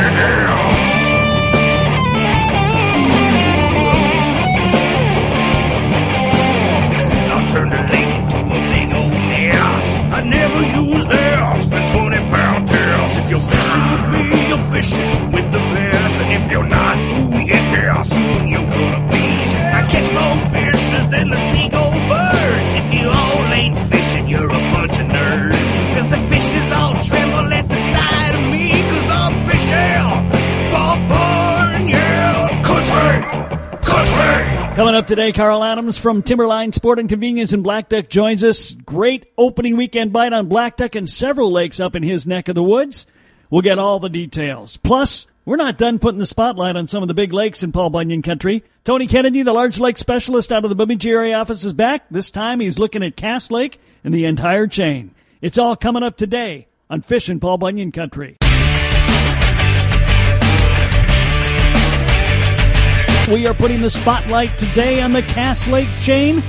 I Coming up today, Carl Adams from Timberline Sport and Convenience in Blackduck joins us. Great opening weekend bite on Blackduck and several lakes up in his neck of the woods. We'll get all the details. Plus, we're not done putting the spotlight on some of the big lakes in Paul Bunyan country. Tony Kennedy, the large lake specialist out of the Bemidji area office, is back. This time he's looking at Cass Lake and the entire chain. It's all coming up today on Fishin' Paul Bunyan country. We are putting the spotlight today on the Cass Lake chain,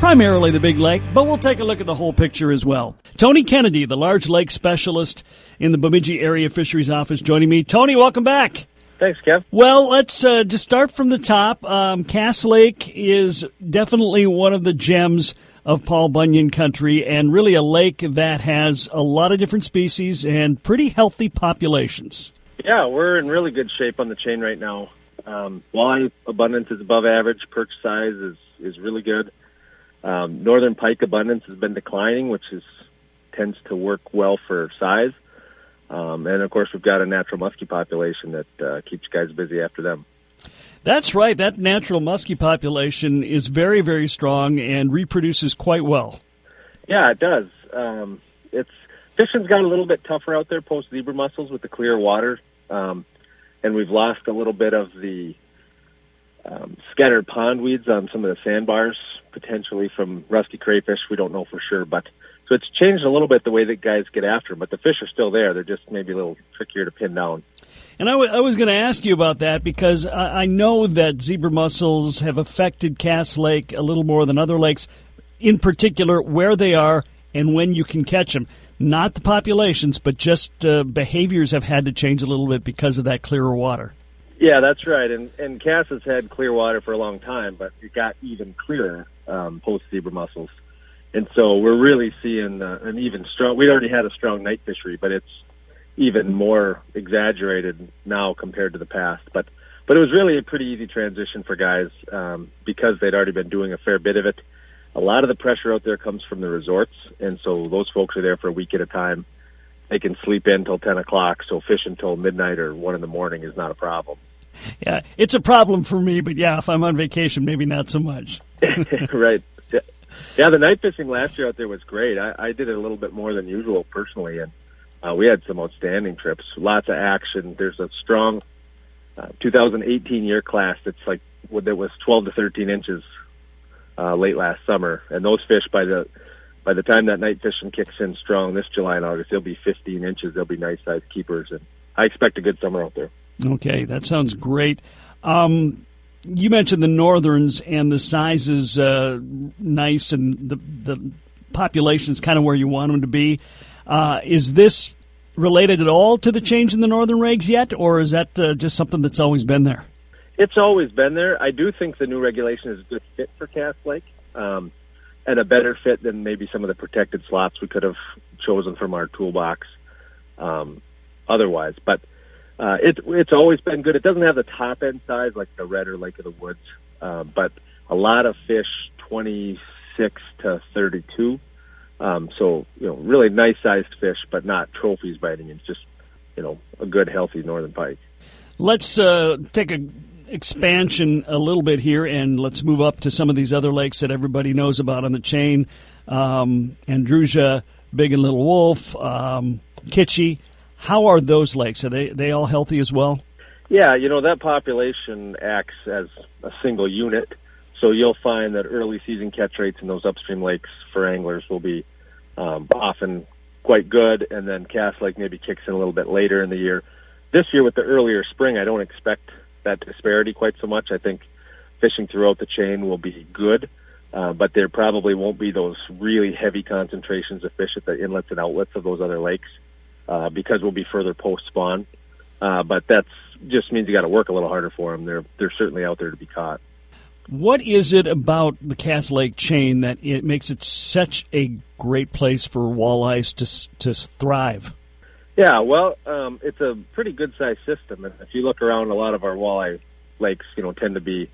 primarily the Big Lake, but we'll take a look at the whole picture as well. Tony Kennedy, the large lake specialist in the Bemidji Area Fisheries Office, joining me. Tony, welcome back. Thanks, Kev. Well, let's uh, just start from the top. Um, Cass Lake is definitely one of the gems of Paul Bunyan country and really a lake that has a lot of different species and pretty healthy populations. Yeah, we're in really good shape on the chain right now. Um, walleye abundance is above average. Perch size is is really good. Um, northern pike abundance has been declining, which is tends to work well for size. Um, and of course, we've got a natural muskie population that uh, keeps guys busy after them. That's right. That natural muskie population is very, very strong and reproduces quite well. Yeah, it does. Um, it's fishing's got a little bit tougher out there post zebra mussels with the clear water, um, and we've lost a little bit of the um, scattered pond weeds on some of the sandbars, potentially from rusty crayfish. We don't know for sure, but so it's changed a little bit the way that guys get after them. But the fish are still there; they're just maybe a little trickier to pin down. And I, w- I was going to ask you about that because I, I know that zebra mussels have affected Cass Lake a little more than other lakes, in particular where they are and when you can catch them. Not the populations, but just uh, behaviors have had to change a little bit because of that clearer water. Yeah, that's right. And and Cass has had clear water for a long time, but it got even clearer um, post zebra mussels, and so we're really seeing uh, an even strong. We already had a strong night fishery, but it's even more exaggerated now compared to the past. But but it was really a pretty easy transition for guys um, because they'd already been doing a fair bit of it. A lot of the pressure out there comes from the resorts, and so those folks are there for a week at a time. They can sleep in till ten o'clock, so fish until midnight or one in the morning is not a problem. Yeah, it's a problem for me, but yeah, if I'm on vacation, maybe not so much. right. Yeah. yeah, the night fishing last year out there was great. I, I did it a little bit more than usual personally, and uh, we had some outstanding trips. Lots of action. There's a strong uh, 2018 year class that's like that was 12 to 13 inches uh, late last summer, and those fish by the by the time that night fishing kicks in strong this July and August, they'll be 15 inches. They'll be nice sized keepers, and I expect a good summer out there. Okay, that sounds great. Um, you mentioned the northerns and the sizes uh, nice and the the population is kind of where you want them to be. Uh, is this related at all to the change in the northern regs yet, or is that uh, just something that's always been there? It's always been there. I do think the new regulation is a good fit for Cass Lake, um, and a better fit than maybe some of the protected slots we could have chosen from our toolbox um, otherwise. But uh, it, it's always been good. It doesn't have the top end size like the red or Lake of the Woods, uh, but a lot of fish, 26 to 32. Um, so, you know, really nice sized fish, but not trophies by any means, just, you know, a good, healthy northern pike. Let's uh, take a expansion a little bit here and let's move up to some of these other lakes that everybody knows about on the chain. Um, Andrusia, Big and Little Wolf, um. How are those lakes? Are they, they all healthy as well? Yeah, you know, that population acts as a single unit. So you'll find that early season catch rates in those upstream lakes for anglers will be um, often quite good, and then Cass Lake maybe kicks in a little bit later in the year. This year with the earlier spring, I don't expect that disparity quite so much. I think fishing throughout the chain will be good, uh, but there probably won't be those really heavy concentrations of fish at the inlets and outlets of those other lakes uh, because we'll be further post spawn. uh, but that's just means you got to work a little harder for them. They're they're certainly out there to be caught. What is it about the Cass Lake chain that it makes it such a great place for walleyes to to thrive? Yeah, well, um, it's a pretty good sized system, and if you look around, a lot of our walleye lakes, you know, tend to be,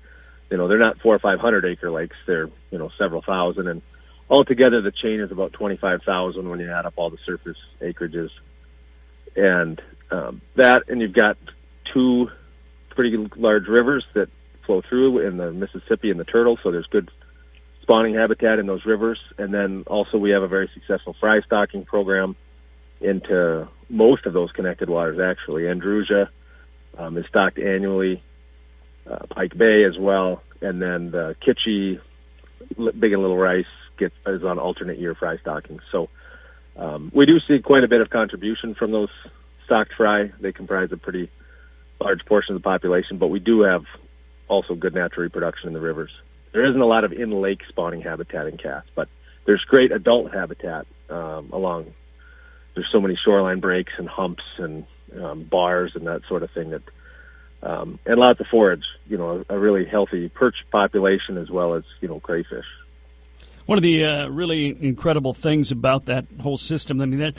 you know, they're not four or five hundred acre lakes; they're you know several thousand, and altogether the chain is about twenty five thousand when you add up all the surface acreages, and um, that, and you've got two pretty large rivers that flow through in the Mississippi and the Turtle, so there's good spawning habitat in those rivers, and then also we have a very successful fry stocking program into most of those connected waters. Actually, Andrusia um, is stocked annually, uh, Pike Bay as well, and then the Kitchi, Big and Little Rice gets is on alternate year fry stocking. So um, we do see quite a bit of contribution from those stocked fry. They comprise a pretty large portion of the population, but we do have also good natural reproduction in the rivers. There isn't a lot of in lake spawning habitat in Cass, but there's great adult habitat um, along. There's so many shoreline breaks and humps and um, bars and that sort of thing that, um, and lots of forage. You know, a really healthy perch population as well as you know crayfish. One of the uh, really incredible things about that whole system, I mean that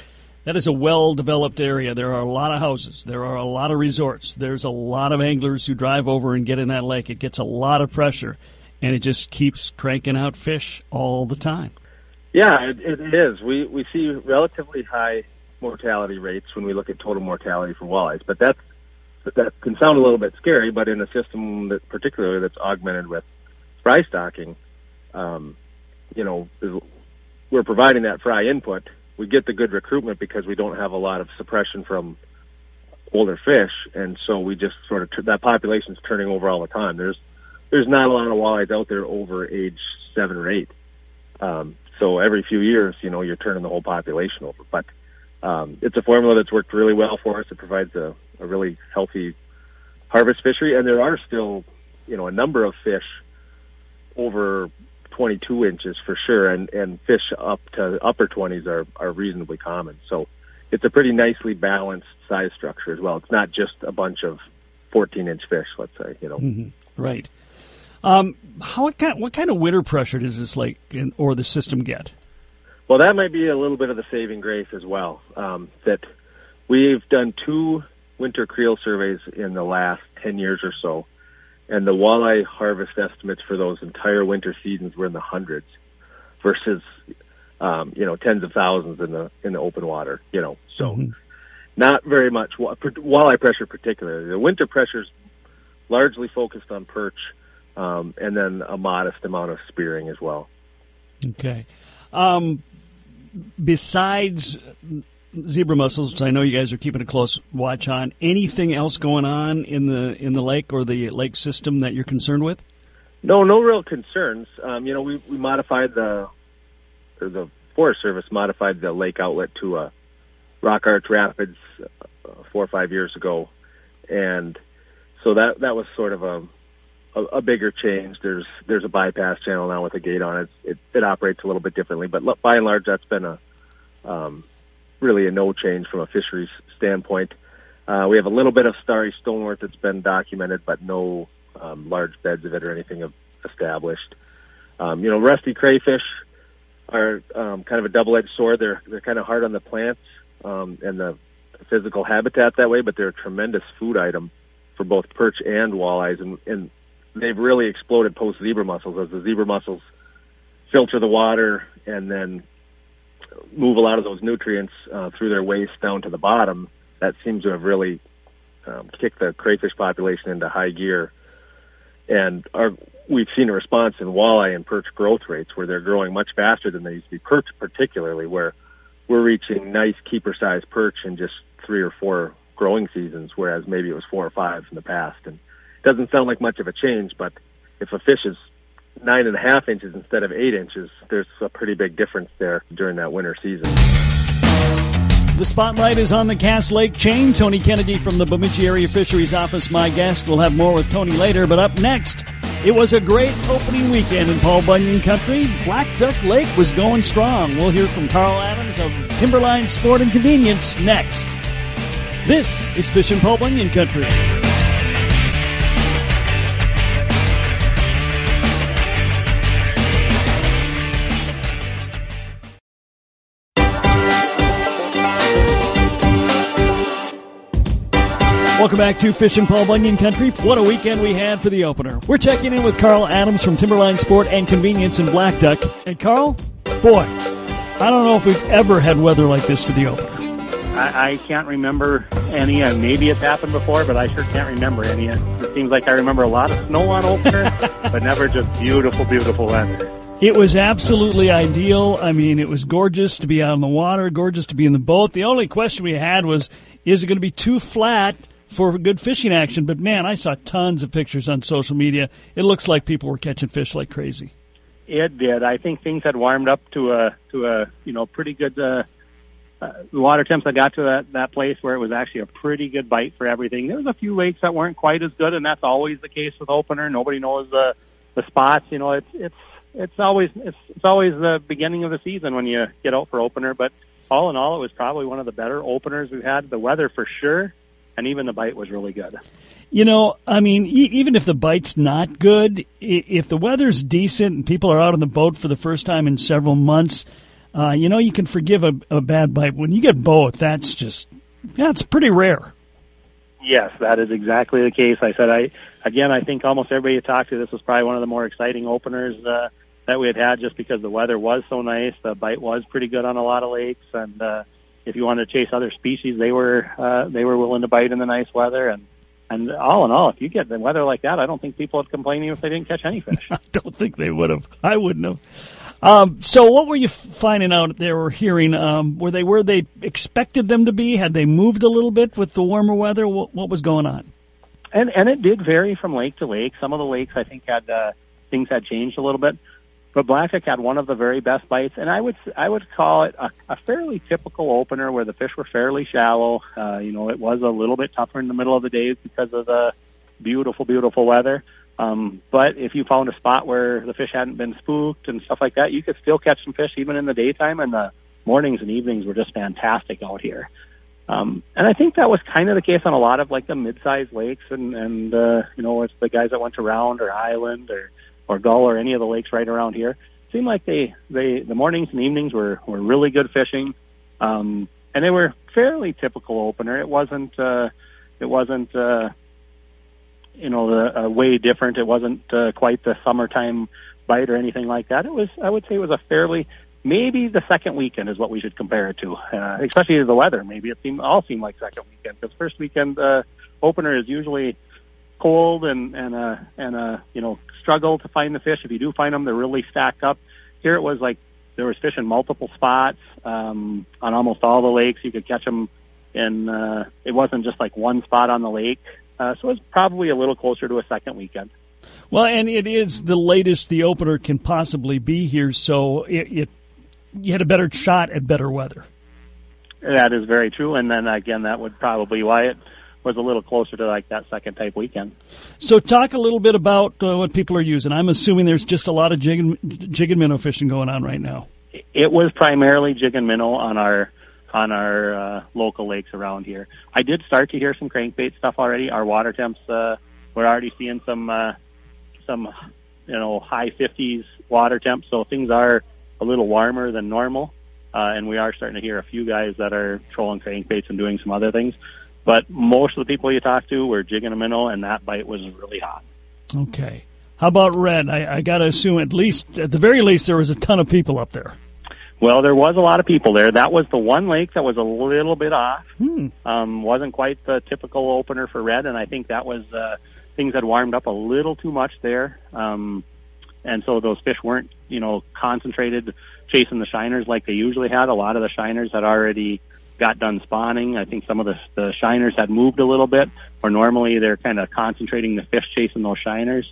that is a well developed area. There are a lot of houses. There are a lot of resorts. There's a lot of anglers who drive over and get in that lake. It gets a lot of pressure, and it just keeps cranking out fish all the time. Yeah, it, it is. We we see relatively high mortality rates when we look at total mortality for walleyes, but that's that can sound a little bit scary. But in a system that particularly that's augmented with fry stocking, um, you know, we're providing that fry input we get the good recruitment because we don't have a lot of suppression from older fish, and so we just sort of that population's turning over all the time. There's there's not a lot of walleyes out there over age seven or eight. Um, so every few years, you know, you're turning the whole population over. But um, it's a formula that's worked really well for us. It provides a, a really healthy harvest fishery, and there are still, you know, a number of fish over 22 inches for sure, and and fish up to upper 20s are are reasonably common. So it's a pretty nicely balanced size structure as well. It's not just a bunch of 14 inch fish, let's say. You know, mm-hmm. right. Um, how what kind what kind of winter pressure does this lake in, or the system get? Well, that might be a little bit of the saving grace as well. Um, that we've done two winter creel surveys in the last 10 years or so and the walleye harvest estimates for those entire winter seasons were in the hundreds versus um, you know tens of thousands in the in the open water you know so mm-hmm. not very much walleye pressure particularly the winter pressure is largely focused on perch um, and then a modest amount of spearing as well okay um, besides zebra mussels, which I know you guys are keeping a close watch on. Anything else going on in the in the lake or the lake system that you're concerned with? No, no real concerns. Um, you know, we, we modified the or the Forest Service modified the lake outlet to a rock arch rapids uh, four or five years ago, and so that that was sort of a a, a bigger change. There's there's a bypass channel now with a gate on it. It, it operates a little bit differently, but by and large, that's been a um, really a no change from a fisheries standpoint. Uh, we have a little bit of starry stonewort that's been documented, but no um, large beds of it or anything established. Um, you know, rusty crayfish are um, kind of a double-edged sword. They're they're kind of hard on the plants um, and the physical habitat that way, but they're a tremendous food item for both perch and walleyes, and, and they've really exploded post zebra mussels as the zebra mussels filter the water and then move a lot of those nutrients uh, through their waste down to the bottom, that seems to have really um, kicked the crayfish population into high gear. And our, we've seen a response in walleye and perch growth rates where they're growing much faster than they used to be. Perch, particularly, where we're reaching nice keeper-sized perch in just three or four growing seasons, whereas maybe it was four or five in the past. And doesn't sound like much of a change, but if a fish is nine and a half inches instead of eight inches, there's a pretty big difference there during that winter season. The spotlight is on the Cass Lake chain. Tony Kennedy from the Bemidji Area Fisheries Office, my guest. We'll have more with Tony later, but up next, it was a great opening weekend in Paul Bunyan Country. Black Duck Lake was going strong. We'll hear from Carl Adams of Timberline Sport and Convenience next. This is Fish Fishing Paul Bunyan Country. Welcome back to Fishing Paul Bunyan Country. What a weekend we had for the opener. We're checking in with Carl Adams from Timberline Sport and Convenience in Black Duck. And Carl, boy, I don't know if we've ever had weather like this for the opener. I, I can't remember any. Uh, maybe it's happened before, but I sure can't remember any. It seems like I remember a lot of snow on opener, but never just beautiful, beautiful weather. It was absolutely ideal. I mean, it was gorgeous to be out on the water, gorgeous to be in the boat. The only question we had was, is it going to be too flat for good fishing action? But man, I saw tons of pictures on social media. It looks like people were catching fish like crazy. It did. I think things had warmed up to a to a you know pretty good uh, uh, water temps. I got to that that place where it was actually a pretty good bite for everything. There was a few lakes that weren't quite as good, and that's always the case with opener. Nobody knows the the spots. You know, it's it's it's always it's it's always the beginning of the season when you get out for opener. But all in all, it was probably one of the better openers we've had. The weather for sure, and even the bite was really good. You know, I mean, e- even if the bite's not good, i- if the weather's decent and people are out on the boat for the first time in several months, uh, you know, you can forgive a, a bad bite. When you get both, that's just that's pretty rare. Yes, that is exactly the case. I said, I again, I think almost everybody you talked to, this was probably one of the more exciting openers uh, that we had had, just because the weather was so nice. The bite was pretty good on a lot of lakes, and uh, if you wanted to chase other species, they were uh, they were willing to bite in the nice weather. And and all in all, if you get the weather like that, I don't think people would complain even if they didn't catch any fish. I don't think they would have. I wouldn't have. Um, so, what were you finding out there or hearing? Um, were they where they expected them to be? Had they moved a little bit with the warmer weather? What, what was going on? and and it did vary from lake to lake. Some of the lakes I think had uh, things had changed a little bit, but Blackduck had one of the very best bites, and I would I would call it a, a fairly typical opener where the fish were fairly shallow. Uh, you know, it was a little bit tougher in the middle of the days because of the beautiful beautiful weather. Um, but if you found a spot where the fish hadn't been spooked and stuff like that, you could still catch some fish even in the daytime, and the mornings and evenings were just fantastic out here. Um, and I think that was kind of the case on a lot of like the mid-sized lakes and, and, uh, you know, it's the guys that went to Round or Island or, or Gull or any of the lakes right around here. Seemed like they, they, the mornings and evenings were, were really good fishing. Um, and they were fairly typical opener. It wasn't, uh, it wasn't, uh, you know, the, uh, way different. It wasn't, uh, quite the summertime bite or anything like that. It was, I would say it was a fairly, maybe the second weekend is what we should compare it to, uh, especially the weather. Maybe it seemed all seem like second weekend because first weekend uh, opener is usually cold and and uh, and uh, you know struggle to find the fish. If you do find them, they're really stacked up. Here it was like there was fish in multiple spots um, on almost all the lakes. You could catch them in. Uh, it wasn't just like one spot on the lake. Uh, so it's probably a little closer to a second weekend. Well, and it is the latest the opener can possibly be here, so it, it you had a better shot at better weather. That is very true, and then again, that would probably why it was a little closer to like that second type weekend. So, talk a little bit about uh, what people are using. I'm assuming there's just a lot of jig and, jig and minnow fishing going on right now. It was primarily jig and minnow on our on our uh, local lakes around here. I did start to hear some crankbait stuff already. Our water temps uh, we're already seeing some uh, some you know high 50s water temps, so things are a little warmer than normal. Uh, and we are starting to hear a few guys that are trolling crankbaits and doing some other things. But most of the people you talk to were jigging a minnow, and that bite was really hot. Okay. How about red? I, I got to assume at least, at the very least, there was a ton of people up there. Well, there was a lot of people there. That was the one lake that was a little bit off. Hmm. Um, wasn't quite the typical opener for red, and I think that was uh, things had warmed up a little too much there. Um, and so those fish weren't, you know, concentrated chasing the shiners like they usually had. A lot of the shiners had already got done spawning. I think some of the, the shiners had moved a little bit, or normally they're kind of concentrating the fish chasing those shiners.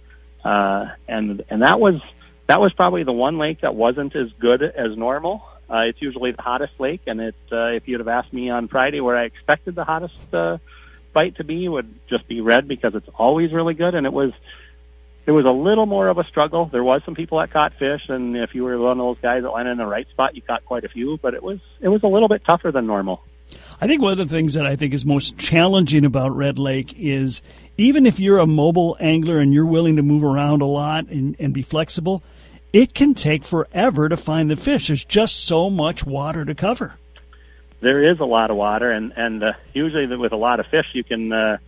Uh, and and that was that was probably the one lake that wasn't as good as normal. Uh, it's usually the hottest lake, and it uh, if you'd have asked me on Friday where I expected the hottest uh, bite to be, would just be red because it's always really good, and it was it was a little more of a struggle. There was some people that caught fish, and if you were one of those guys that landed in the right spot, you caught quite a few. But it was it was a little bit tougher than normal. I think one of the things that I think is most challenging about Red Lake is even if you're a mobile angler and you're willing to move around a lot and, and be flexible, it can take forever to find the fish. There's just so much water to cover. There is a lot of water, and and uh, usually with a lot of fish, you can uh,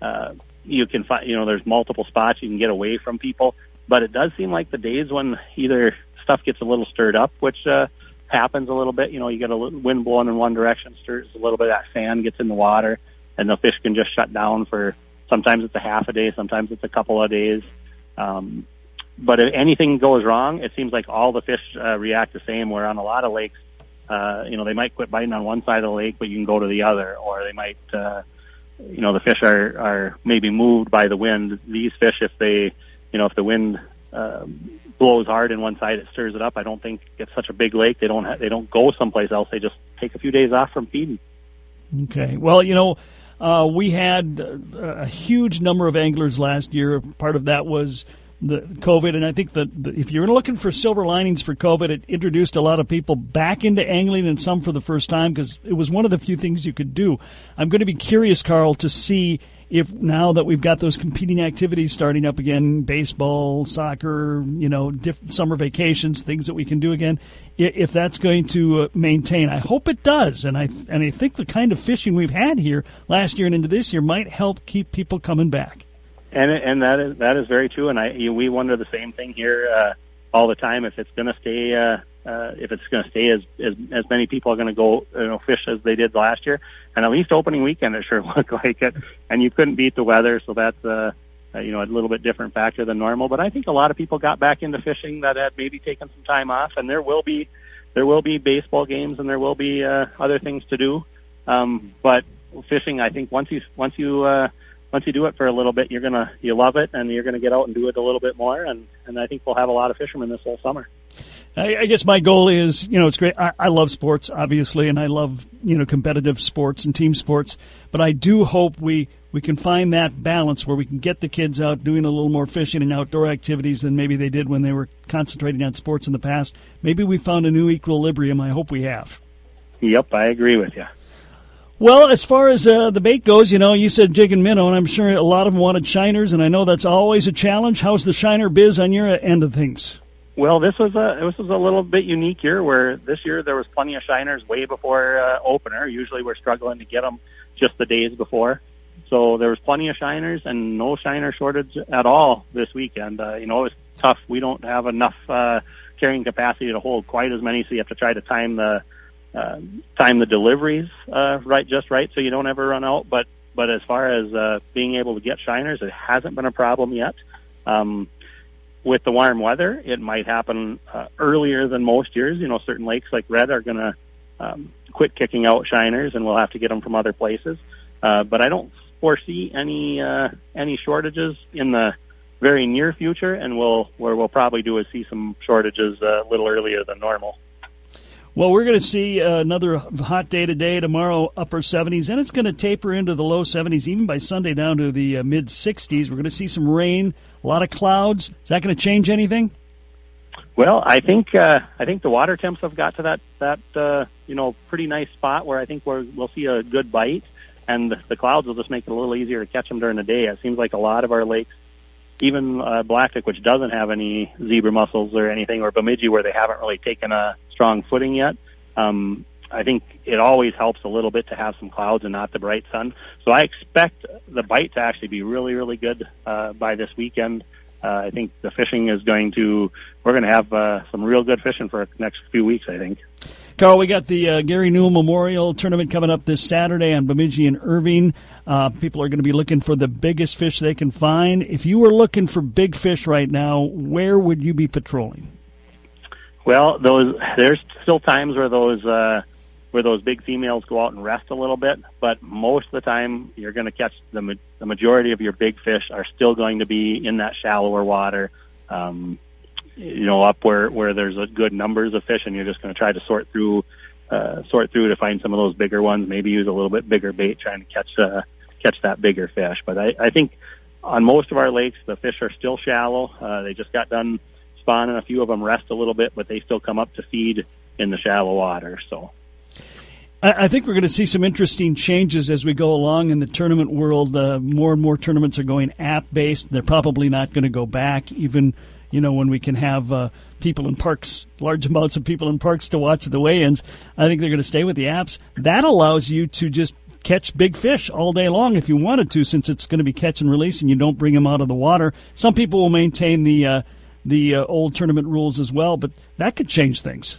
uh, you can find you know there's multiple spots you can get away from people. But it does seem like the days when either stuff gets a little stirred up, which uh, happens a little bit. You know, you get a little wind blowing in one direction, stirs a little bit of that sand gets in the water, and the fish can just shut down for sometimes it's a half a day, sometimes it's a couple of days. Um, but if anything goes wrong, it seems like all the fish uh, react the same. Where on a lot of lakes, uh, you know, they might quit biting on one side of the lake, but you can go to the other, or they might, uh, you know, the fish are are maybe moved by the wind. These fish, if they, you know, if the wind um, blows hard in one side, it stirs it up. I don't think it's such a big lake. They don't ha- they don't go someplace else. They just take a few days off from feeding. Okay. Well, you know, uh, we had a huge number of anglers last year. Part of that was the COVID, and I think that if you're looking for silver linings for COVID, it introduced a lot of people back into angling, and some for the first time because it was one of the few things you could do. I'm going to be curious, Carl, to see if now that we've got those competing activities starting up again, baseball, soccer, you know, diff- summer vacations, things that we can do again, if that's going to uh, maintain. I hope it does, and I and I think the kind of fishing we've had here last year and into this year might help keep people coming back. And and that is that is very true, and I we wonder the same thing here uh, all the time if it's going to stay. Uh, uh, if it's going to stay as, as as many people are going to go you know fish as they did last year, and at least opening weekend it sure looked like it. And you couldn't beat the weather, so that's uh, uh, you know a little bit different factor than normal. But I think a lot of people got back into fishing that had maybe taken some time off, and there will be there will be baseball games and there will be uh, other things to do. Um, but fishing, I think once you once you uh, once you do it for a little bit, you're gonna you love it, and you're gonna get out and do it a little bit more. And and I think we'll have a lot of fishermen this whole summer. I, I guess my goal is, you know, it's great. I, I love sports, obviously, and I love, you know, competitive sports and team sports. But I do hope we we can find that balance where we can get the kids out doing a little more fishing and outdoor activities than maybe they did when they were concentrating on sports in the past. Maybe we found a new equilibrium. I hope we have. Yep, I agree with you. Well, as far as uh, the bait goes, you know, you said jig and minnow, and I'm sure a lot of them wanted shiners, and I know that's always a challenge. How's the shiner biz on your end of things? Well, this was a this was a little bit unique year where this year there was plenty of shiners way before uh, opener. Usually we're struggling to get them just the days before. So there was plenty of shiners and no shiner shortage at all this weekend. Uh, you know, it was tough. We don't have enough uh, carrying capacity to hold quite as many, so you have to try to time the uh, time the deliveries uh, right just right, so you don't ever run out. But but as far as uh, being able to get shiners, it hasn't been a problem yet. Um, with the warm weather, it might happen uh, earlier than most years. You know, certain lakes like Red are going to um, quit kicking out shiners, and we'll have to get them from other places. Uh, but I don't foresee any uh, any shortages in the very near future, and we'll where we'll probably do is see some shortages uh, a little earlier than normal. Well, we're going to see uh, another hot day today, tomorrow, upper 70s, and it's going to taper into the low 70s, even by Sunday down to the uh, mid 60s. We're going to see some rain, a lot of clouds. Is that going to change anything? Well, I think uh, I think the water temps have got to that that uh, you know pretty nice spot where I think we're, we'll see a good bite, and the clouds will just make it a little easier to catch them during the day. It seems like a lot of our lakes, even uh, Blackduck, which doesn't have any zebra mussels or anything, or Bemidji, where they haven't really taken a strong footing yet. Um, I think it always helps a little bit to have some clouds and not the bright sun. So I expect the bite to actually be really, really good uh, by this weekend. Uh, I think the fishing is going to, we're going to have uh, some real good fishing for the next few weeks, I think. Carl, we got the uh, Gary Newell Memorial Tournament coming up this Saturday on Bemidji and Irving. Uh, people are going to be looking for the biggest fish they can find. If you were looking for big fish right now, where would you be patrolling? Well, those there's still times where those uh, where those big females go out and rest a little bit, but most of the time you're going to catch the ma- the majority of your big fish are still going to be in that shallower water. Um, you know, up where where there's a good numbers of fish, and you're just going to try to sort through uh, sort through to find some of those bigger ones. Maybe use a little bit bigger bait trying to catch uh, catch that bigger fish. But I, I think on most of our lakes, the fish are still shallow. Uh, they just got done spawn and a few of them rest a little bit, but they still come up to feed in the shallow water. So. I, think we're going to see some interesting changes as we go along in the tournament world. Uh, more and more tournaments are going app based. They're probably not going to go back, even you know when we can have uh, people in parks, large amounts of people in parks to watch the weigh-ins. I think they're going to stay with the apps. That allows you to just catch big fish all day long if you wanted to, since it's going to be catch and release, and you don't bring them out of the water. Some people will maintain the uh, the uh, old tournament rules as well, but that could change things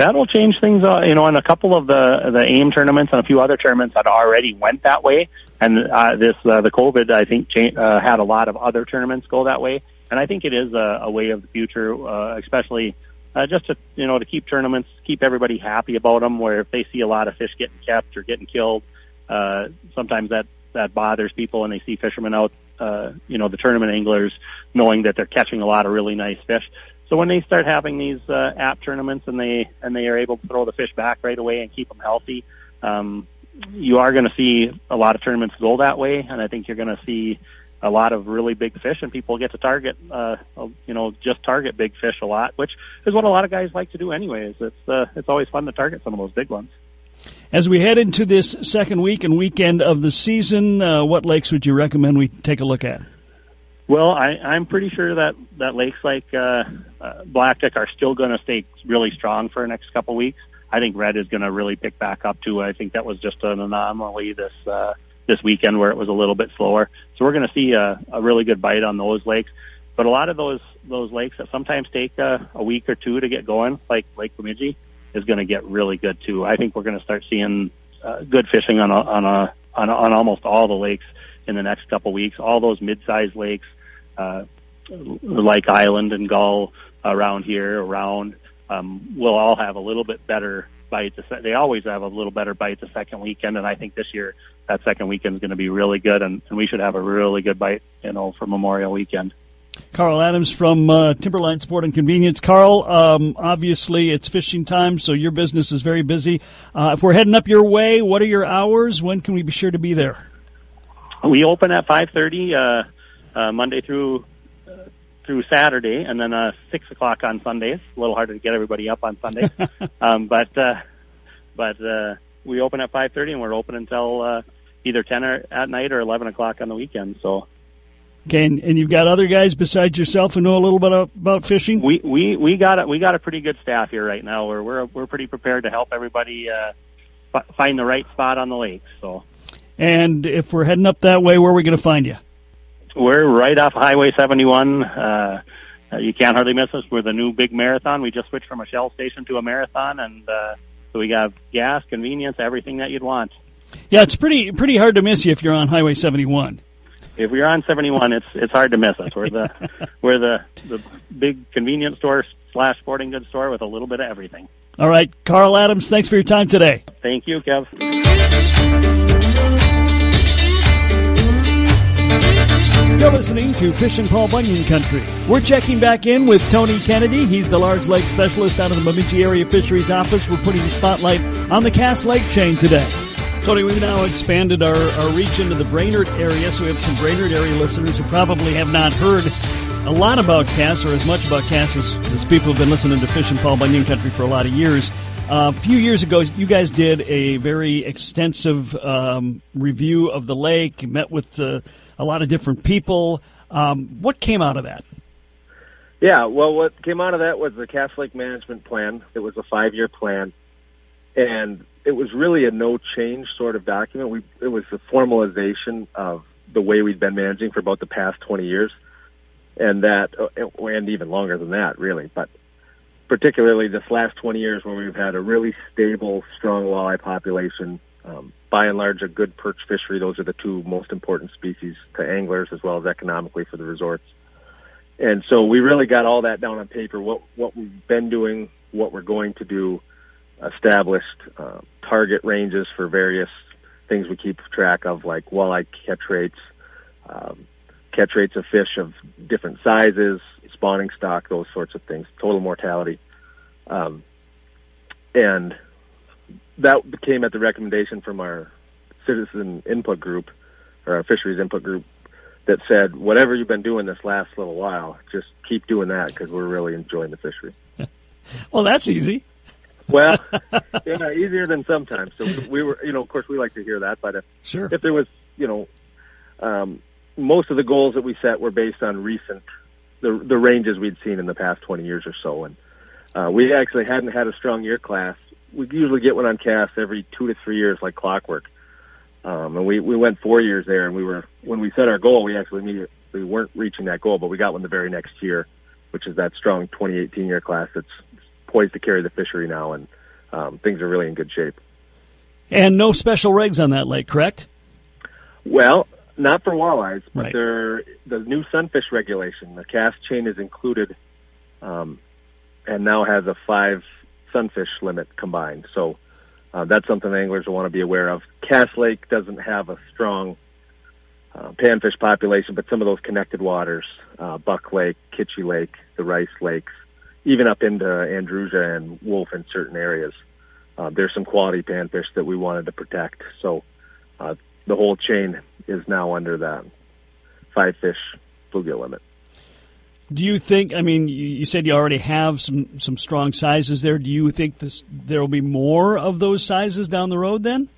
that'll change things. Uh, you know, in a couple of the the AIM tournaments and a few other tournaments that already went that way, and uh, this uh, the COVID I think cha- uh, had a lot of other tournaments go that way, and I think it is a, a way of the future, uh, especially. Uh, just to you know to keep tournaments, keep everybody happy about them. Where if they see a lot of fish getting kept or getting killed, uh, sometimes that that bothers people, and they see fishermen out, uh, you know, the tournament anglers knowing that they're catching a lot of really nice fish. So when they start having these uh, app tournaments and they and they are able to throw the fish back right away and keep them healthy, um, you are going to see a lot of tournaments go that way, and I think you're going to see a lot of really big fish, and people get to target, uh, you know, just target big fish a lot, which is what a lot of guys like to do anyways. It's uh, it's always fun to target some of those big ones. As we head into this second week and weekend of the season, uh, what lakes would you recommend we take a look at? Well, I, I'm pretty sure that that lakes like uh, uh, Blackduck are still going to stay really strong for the next couple weeks. I think red is going to really pick back up too. I think that was just an anomaly this uh, this weekend where it was a little bit slower. So we're going to see a, a really good bite on those lakes. But a lot of those those lakes that sometimes take a, a week or two to get going, like Lake Bemidji, is going to get really good too. I think we're going to start seeing uh, good fishing on a, on a on, on almost all the lakes in the next couple weeks. All those mid-sized lakes uh, like Island and Gull around here, around, um, will all have a little bit better bite. They always have a little better bite the second weekend, and I think this year that second weekend is going to be really good, and, and we should have a really good bite, you know, for Memorial Weekend. Carl Adams from uh, Timberline Sport and Convenience. Carl, um, obviously it's fishing time, so your business is very busy. Uh, if we're heading up your way, what are your hours? When can we be sure to be there? We open at five thirty. Uh, uh, Monday through uh, through Saturday, and then uh, six o'clock on Sundays. A little harder to get everybody up on Sunday, um, but uh, but uh, we open at five thirty, and we're open until uh, either ten or, at night or eleven o'clock on the weekend. So. Okay, and, and you've got other guys besides yourself who know a little bit about fishing. We we we got a, we got a pretty good staff here right now. We're we're we're pretty prepared to help everybody uh, find the right spot on the lake. So. And if we're heading up that way, where are we going to find you? We're right off Highway 71. Uh, you can't hardly miss us. We're the new big marathon. We just switched from a Shell station to a marathon, and uh, so we got gas, convenience, everything that you'd want. Yeah, it's pretty pretty hard to miss you if you're on Highway 71. If you're on 71, it's it's hard to miss us. We're the we're the the big convenience store slash sporting goods store with a little bit of everything. All right, Carl Adams, thanks for your time today. Thank you, Kev. You're listening to Fishin' Paul Bunyan Country. We're checking back in with Tony Kennedy. He's the large lake specialist out of the Bemidji Area Fisheries Office. We're putting the spotlight on the Cass Lake chain today. Tony, we've now expanded our, our reach into the Brainerd area, so we have some Brainerd area listeners who probably have not heard a lot about Cass or as much about Cass as, as people who've been listening to Fishin' Paul Bunyan Country for a lot of years. Uh, a few years ago, you guys did a very extensive um, review of the lake, met with uh, a lot of different people. Um, what came out of that? Yeah, well, what came out of that was the Cass Lake Management Plan. It was a five-year plan, and it was really a no-change sort of document. We it was the formalization of the way we'd been managing for about the past 20 years, and that, uh, and even longer than that, really. But particularly this last 20 years, where we've had a really stable, strong walleye population, um, by and large a good perch fishery. Those are the two most important species to anglers as well as economically for the resorts. And so we really got all that down on paper. What what we've been doing, what we're going to do, established uh, target ranges for various things we keep track of, like walleye catch rates, um, catch rates of fish of different sizes, spawning stock, those sorts of things, total mortality, um, and that came at the recommendation from our citizen input group or our fisheries input group that said, whatever you've been doing this last little while, just keep doing that because we're really enjoying the fishery. well, that's easy. Well, yeah, easier than sometimes. So we were, you know, of course, we like to hear that. But if Sure. if there was, you know, um, most of the goals that we set were based on recent the the ranges we'd seen in the past 20 years or so, and uh, we actually hadn't had a strong year class. We usually get one on Cass every two to three years, like clockwork. Um, and we we went four years there, and we were when we set our goal, we actually immediately we weren't reaching that goal, but we got one the very next year, which is that strong 2018 year class that's poised to carry the fishery now, and um, things are really in good shape. And no special regs on that lake, correct? Well, not for walleyes, but Right. there the new sunfish regulation. The Cass chain is included, um, and now has a five sunfish limit combined. So uh, that's something anglers will want to be aware of. Cass Lake doesn't have a strong uh, panfish population, but some of those connected waters, uh, Buck Lake, Kitchi Lake, the Rice Lakes, even up into Andrusia and Wolf in certain areas, uh, there's some quality panfish that we wanted to protect. So uh, the whole chain is now under that five fish bluegill limit. Do you think? I mean, you, you said you already have some some strong sizes there. Do you think this there will be more of those sizes down the road? Then,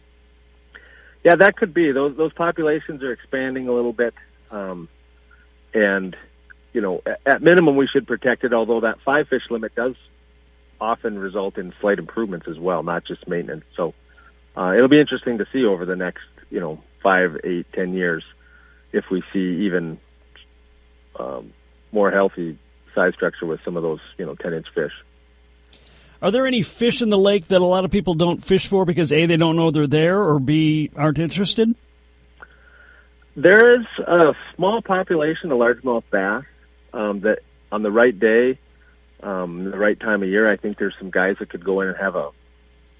Yeah, that could be. Those those populations are expanding a little bit, um, and you know, at, minimum, we should protect it. Although that five fish limit does often result in slight improvements as well, not just maintenance. So uh, it'll be interesting to see over the next, you know, five, eight, ten years if we see even um, more healthy size structure with some of those, you know, ten inch fish. are there any fish in the lake that a lot of people don't fish for because a they don't know they're there, or b aren't interested? There is a small population of largemouth bass um, that, on the right day, um, the right time of year, I think there's some guys that could go in and have a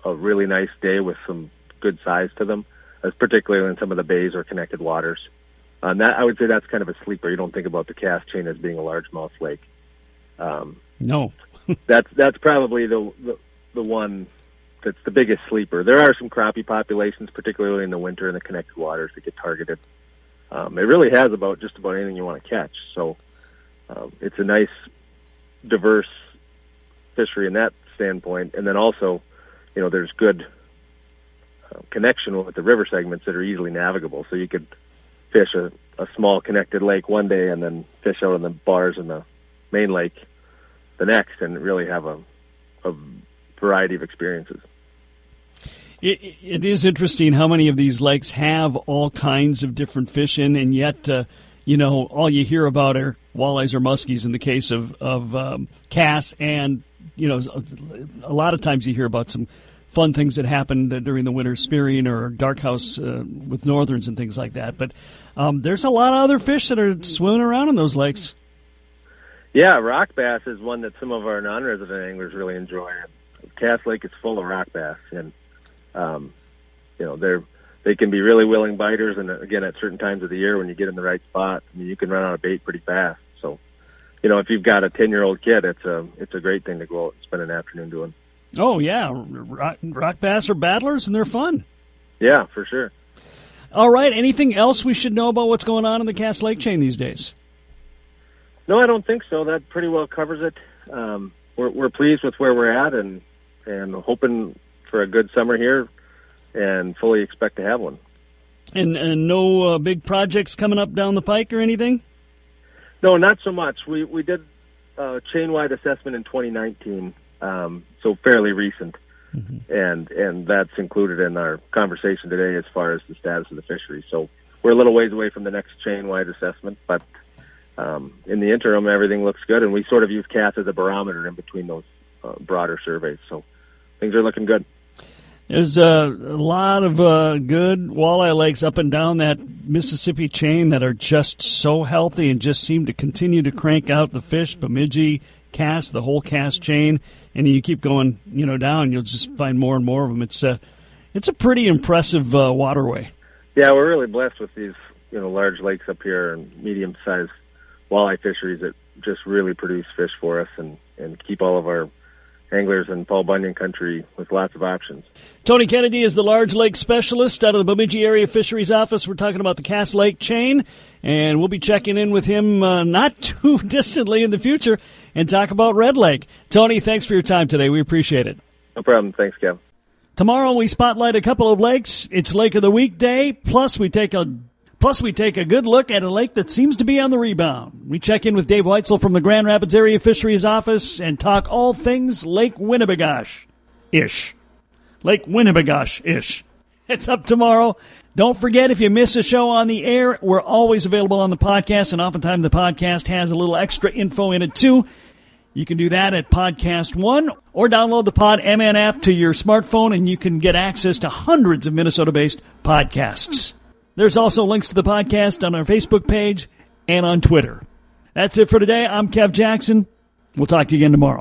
a really nice day with some good size to them, as particularly in some of the bays or connected waters. Um, that I would say that's kind of a sleeper. You don't think about the Cass chain as being a largemouth lake. Um, No. that's that's probably the, the the one that's the biggest sleeper. There are some crappie populations, particularly in the winter in the connected waters, that get targeted. Um, it really has about just about anything you want to catch. So um, it's a nice, diverse fishery in that standpoint. And then also, you know, there's good uh, connection with the river segments that are easily navigable. So you could fish a, a small connected lake one day and then fish out in the bars in the main lake the next and really have a, a variety of experiences. It, it is interesting how many of these lakes have all kinds of different fish in, and yet, uh, you know, all you hear about are walleyes or muskies in the case of of um, Cass, and you know, a lot of times you hear about some fun things that happened during the winter spearing or dark house uh, with northerns and things like that. But um, there's a lot of other fish that are swimming around in those lakes. Yeah, rock bass is one that some of our non-resident anglers really enjoy. Cass Lake is full of rock bass, and um, you know they're they can be really willing biters. And again, at certain times of the year, when you get in the right spot, I mean, you can run out of bait pretty fast. So, you know, if you've got a ten-year-old kid, it's a it's a great thing to go out and spend an afternoon doing. Oh yeah, rock, rock bass are battlers, and they're fun. Yeah, for sure. All right. Anything else we should know about what's going on in the Cass Lake chain these days? No, I don't think so. That pretty well covers it. Um, we're, we're pleased with where we're at, and and hoping for a good summer here, and fully expect to have one. And, and no uh, big projects coming up down the pike or anything? No, not so much. We we did a chain wide assessment in 2019, um, so fairly recent, and and that's included in our conversation today as far as the status of the fishery. So we're a little ways away from the next chain wide assessment, but um, in the interim, everything looks good, and we sort of use Cass as a barometer in between those uh, broader surveys. So things are looking good. There's uh, a lot of uh, good walleye lakes up and down that Mississippi chain that are just so healthy and just seem to continue to crank out the fish, Bemidji, Cass, the whole Cass chain, and you keep going, you know, down, you'll just find more and more of them. It's a, it's a pretty impressive uh, waterway. Yeah, we're really blessed with these you know large lakes up here and medium sized walleye fisheries that just really produce fish for us and and keep all of our anglers in Paul Bunyan country with lots of options. Tony Kennedy is the large lake specialist out of the Bemidji Area Fisheries Office. We're talking about the Cass Lake chain, and we'll be checking in with him uh, not too distantly in the future and talk about Red Lake. Tony, thanks for your time today. We appreciate it. No problem. Thanks, Kevin. Tomorrow we spotlight a couple of lakes. It's Lake of the Week Day. Plus we take a plus we take a good look at a lake that seems to be on the rebound. We check in with Dave Weitzel from the Grand Rapids Area Fisheries Office and talk all things Lake Winnipegosh ish. Lake Winnibigoshish. It's up tomorrow. Don't forget if you miss a show on the air, we're always available on the podcast, and oftentimes the podcast has a little extra info in it too. You can do that at Podcast One or download the Pod MN app to your smartphone and you can get access to hundreds of Minnesota based podcasts. There's also links to the podcast on our Facebook page and on Twitter. That's it for today. I'm Kev Jackson. We'll talk to you again tomorrow.